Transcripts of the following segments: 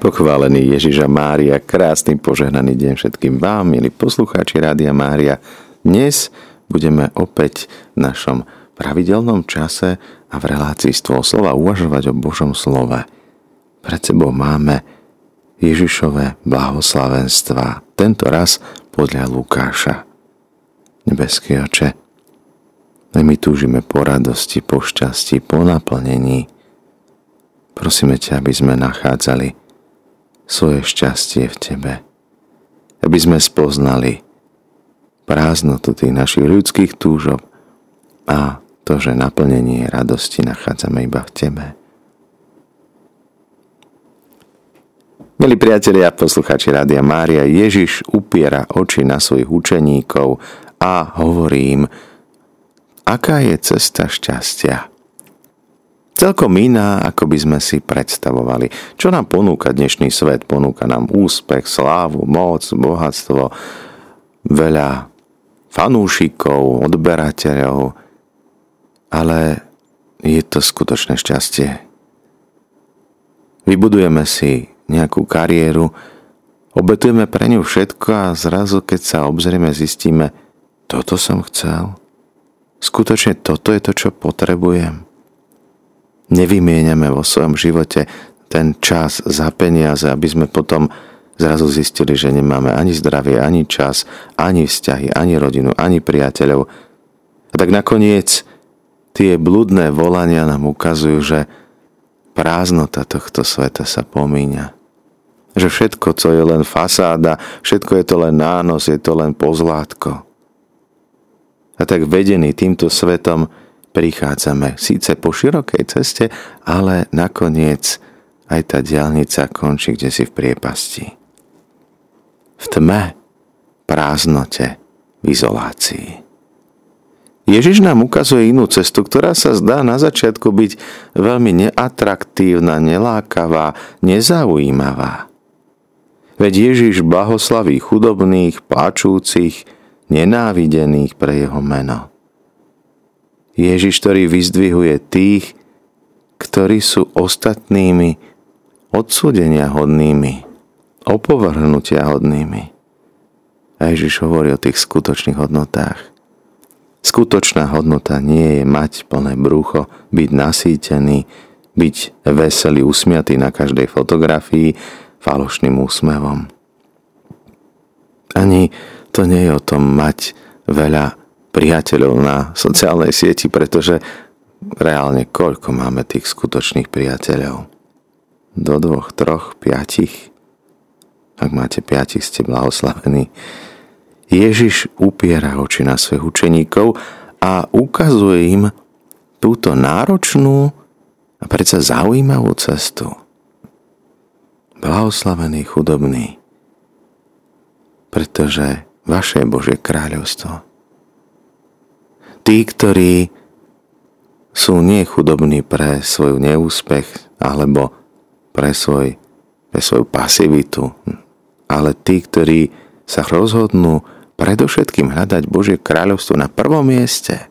Pochválený Ježiša Mária, krásny požehnaný deň všetkým vám, milí poslucháči Rádia Mária. Dnes budeme opäť v našom pravidelnom čase a v relácii z slova uvažovať o Božom slove. Pred sebou máme Ježišové blahoslavenstva, tento raz podľa Lukáša. Nebeský oče, my túžime po radosti, po šťastí, po naplnení. Prosíme ťa, aby sme nachádzali svoje šťastie v Tebe. Aby sme spoznali prázdnotu tých našich ľudských túžob a to, že naplnenie radosti nachádzame iba v Tebe. Milí priatelia a posluchači Rádia Mária, Ježiš upiera oči na svojich učeníkov a hovorí im, aká je cesta šťastia. Celkom iná, ako by sme si predstavovali. Čo nám ponúka dnešný svet? Ponúka nám úspech, slávu, moc, bohatstvo, veľa fanúšikov, odberateľov, ale je to skutočné šťastie. Vybudujeme si nejakú kariéru, obetujeme pre ňu všetko a zrazu, keď sa obzrieme, zistíme, toto som chcel. Skutočne toto je to, čo potrebujem nevymieňame vo svojom živote ten čas za peniaze, aby sme potom zrazu zistili, že nemáme ani zdravie, ani čas, ani vzťahy, ani rodinu, ani priateľov. A tak nakoniec tie blúdne volania nám ukazujú, že prázdnota tohto sveta sa pomíňa. Že všetko, co je len fasáda, všetko je to len nános, je to len pozlátko. A tak vedený týmto svetom prichádzame síce po širokej ceste, ale nakoniec aj tá diálnica končí kde si v priepasti. V tme, prázdnote, v izolácii. Ježiš nám ukazuje inú cestu, ktorá sa zdá na začiatku byť veľmi neatraktívna, nelákavá, nezaujímavá. Veď Ježiš blahoslaví chudobných, páčúcich, nenávidených pre jeho meno. Ježiš, ktorý vyzdvihuje tých, ktorí sú ostatnými odsúdenia hodnými, opovrhnutia hodnými. A Ježiš hovorí o tých skutočných hodnotách. Skutočná hodnota nie je mať plné brucho, byť nasýtený, byť veselý, usmiatý na každej fotografii falošným úsmevom. Ani to nie je o tom mať veľa priateľov na sociálnej sieti, pretože reálne koľko máme tých skutočných priateľov? Do dvoch, troch, piatich? Ak máte piatich, ste blahoslavení. Ježiš upiera oči na svojich učeníkov a ukazuje im túto náročnú a predsa zaujímavú cestu. Blahoslavený chudobný, pretože vaše Božie kráľovstvo tí, ktorí sú nie chudobní pre svoj neúspech alebo pre, svoj, pre svoju pasivitu, ale tí, ktorí sa rozhodnú predovšetkým hľadať Božie kráľovstvo na prvom mieste.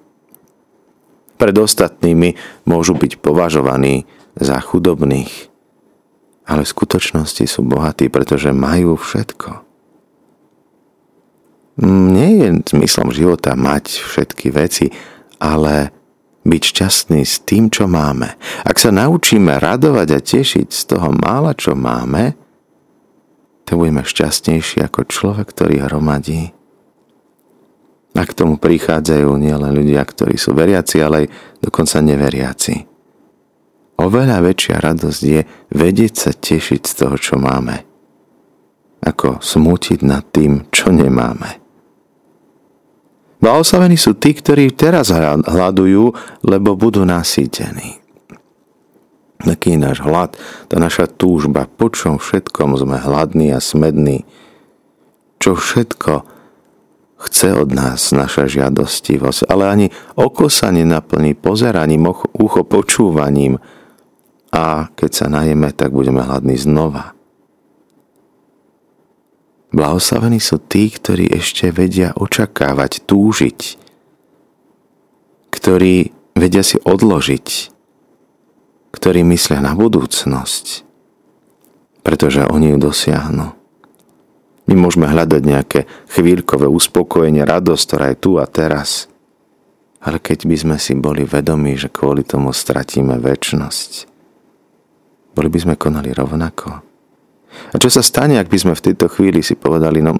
Pred ostatnými môžu byť považovaní za chudobných, ale v skutočnosti sú bohatí, pretože majú všetko nie je zmyslom života mať všetky veci, ale byť šťastný s tým, čo máme. Ak sa naučíme radovať a tešiť z toho mála, čo máme, to budeme šťastnejší ako človek, ktorý hromadí. A k tomu prichádzajú nielen ľudia, ktorí sú veriaci, ale aj dokonca neveriaci. Oveľa väčšia radosť je vedieť sa tešiť z toho, čo máme, ako smútiť nad tým, čo nemáme. Blahoslavení sú tí, ktorí teraz hľadujú, lebo budú nasýtení. Taký náš hlad, tá naša túžba, po čom všetkom sme hladní a smední, čo všetko chce od nás naša žiadostivosť, ale ani oko sa nenaplní pozeraním, ucho počúvaním a keď sa najeme, tak budeme hladní znova. Blahoslavení sú tí, ktorí ešte vedia očakávať, túžiť, ktorí vedia si odložiť, ktorí myslia na budúcnosť. pretože oni ju dosiahnu. My môžeme hľadať nejaké chvíľkové uspokojenie, radosť, ktorá je tu a teraz. Ale keď by sme si boli vedomí, že kvôli tomu stratíme väčnosť, boli by sme konali rovnako. A čo sa stane, ak by sme v tejto chvíli si povedali, no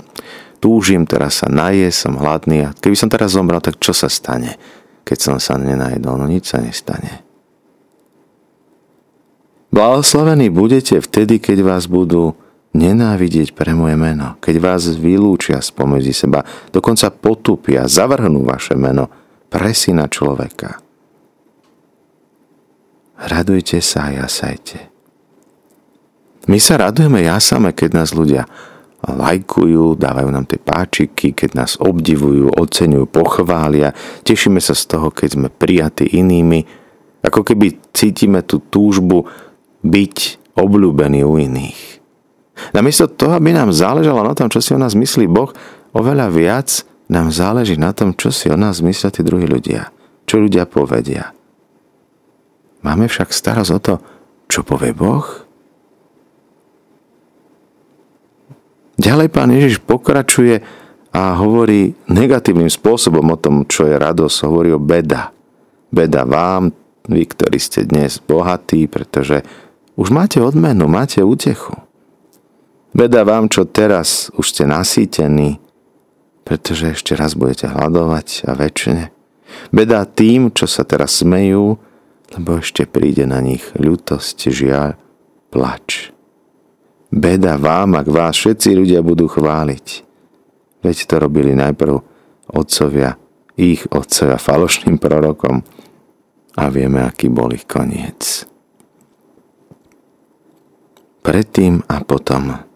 túžim, teraz sa naje, som hladný a keby som teraz zomrel, tak čo sa stane, keď som sa nenajedol? No nič sa nestane. Blahoslavení budete vtedy, keď vás budú nenávidieť pre moje meno, keď vás vylúčia spomedzi seba, dokonca potupia, zavrhnú vaše meno pre syna človeka. Radujte sa a jasajte. My sa radujeme jasame, keď nás ľudia lajkujú, dávajú nám tie páčiky, keď nás obdivujú, oceňujú, pochvália. Tešíme sa z toho, keď sme prijatí inými. Ako keby cítime tú túžbu byť obľúbený u iných. Namiesto toho, aby nám záležalo na tom, čo si o nás myslí Boh, oveľa viac nám záleží na tom, čo si o nás myslia tí druhí ľudia. Čo ľudia povedia. Máme však starosť o to, čo povie Boh. Ďalej pán Ježiš pokračuje a hovorí negatívnym spôsobom o tom, čo je radosť. Hovorí o beda. Beda vám, vy, ktorí ste dnes bohatí, pretože už máte odmenu, máte útechu. Beda vám, čo teraz už ste nasýtení, pretože ešte raz budete hľadovať a väčšine. Beda tým, čo sa teraz smejú, lebo ešte príde na nich ľutosť, žiaľ, plač. Beda vám, ak vás všetci ľudia budú chváliť. Veď to robili najprv otcovia, ich otcovia falošným prorokom a vieme, aký bol ich koniec. Predtým a potom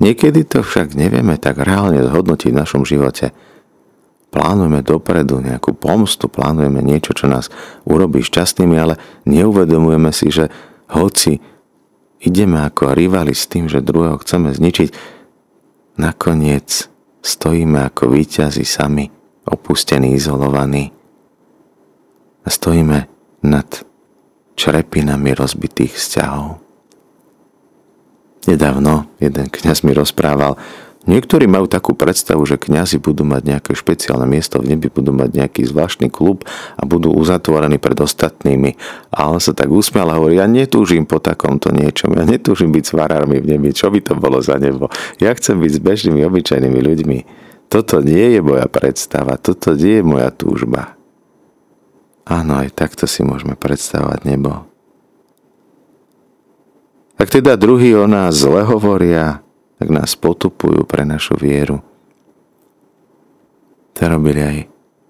Niekedy to však nevieme tak reálne zhodnotiť v našom živote. Plánujeme dopredu nejakú pomstu, plánujeme niečo, čo nás urobí šťastnými, ale neuvedomujeme si, že hoci ideme ako rivali s tým, že druhého chceme zničiť, nakoniec stojíme ako víťazi sami, opustení, izolovaní. A stojíme nad črepinami rozbitých vzťahov. Nedávno jeden kňaz mi rozprával, Niektorí majú takú predstavu, že kňazi budú mať nejaké špeciálne miesto v nebi, budú mať nejaký zvláštny klub a budú uzatvorení pred ostatnými. A on sa tak usmial a hovorí, ja netúžim po takomto niečom, ja netúžim byť s varármi v nebi, čo by to bolo za nebo. Ja chcem byť s bežnými, obyčajnými ľuďmi. Toto nie je moja predstava, toto nie je moja túžba. Áno, aj takto si môžeme predstavovať nebo. Ak teda druhí o nás zle hovoria, tak nás potupujú pre našu vieru. To robili aj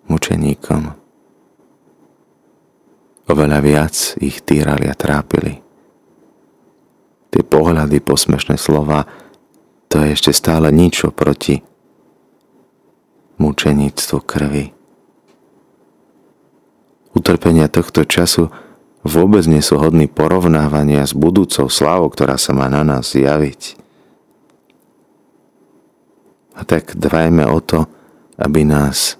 mučeníkom. Oveľa viac ich týrali a trápili. Tie pohľady, posmešné slova, to je ešte stále ničo proti mučeníctvu krvi. Utrpenia tohto času vôbec nie sú hodní porovnávania s budúcou slávou, ktorá sa má na nás zjaviť. A tak dvajme o to, aby nás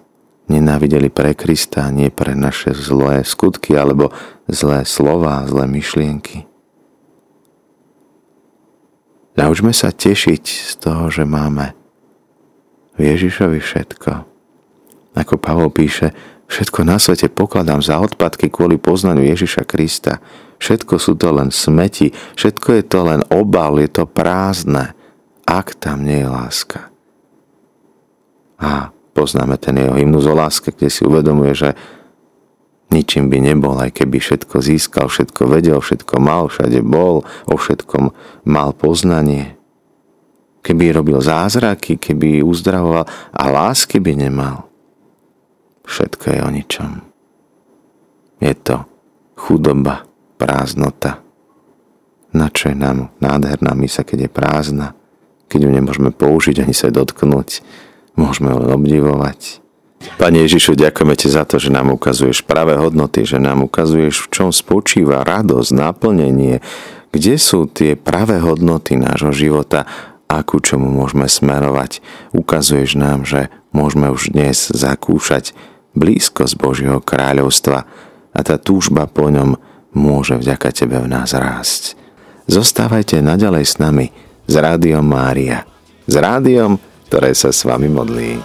nenávideli pre Krista, nie pre naše zlé skutky alebo zlé slova, zlé myšlienky. Naučme sa tešiť z toho, že máme v Ježišovi všetko. Ako Pavol píše, Všetko na svete pokladám za odpadky kvôli poznaniu Ježiša Krista. Všetko sú to len smeti, všetko je to len obal, je to prázdne, ak tam nie je láska. A poznáme ten jeho hymnus o láske, kde si uvedomuje, že ničím by nebol, aj keby všetko získal, všetko vedel, všetko mal, všade bol, o všetkom mal poznanie. Keby robil zázraky, keby uzdravoval a lásky by nemal – všetko je o ničom. Je to chudoba, prázdnota. Na čo je nám nádherná mysa, keď je prázdna, keď ju nemôžeme použiť ani sa dotknúť, môžeme len obdivovať. Pane Ježišu, ďakujeme Ti za to, že nám ukazuješ práve hodnoty, že nám ukazuješ, v čom spočíva radosť, naplnenie, kde sú tie práve hodnoty nášho života a ku čomu môžeme smerovať. Ukazuješ nám, že môžeme už dnes zakúšať blízkosť Božieho kráľovstva a tá túžba po ňom môže vďaka Tebe v nás rásť. zostávajte naďalej s nami, s Rádiom Mária. S rádiom, ktoré sa s vami modlí.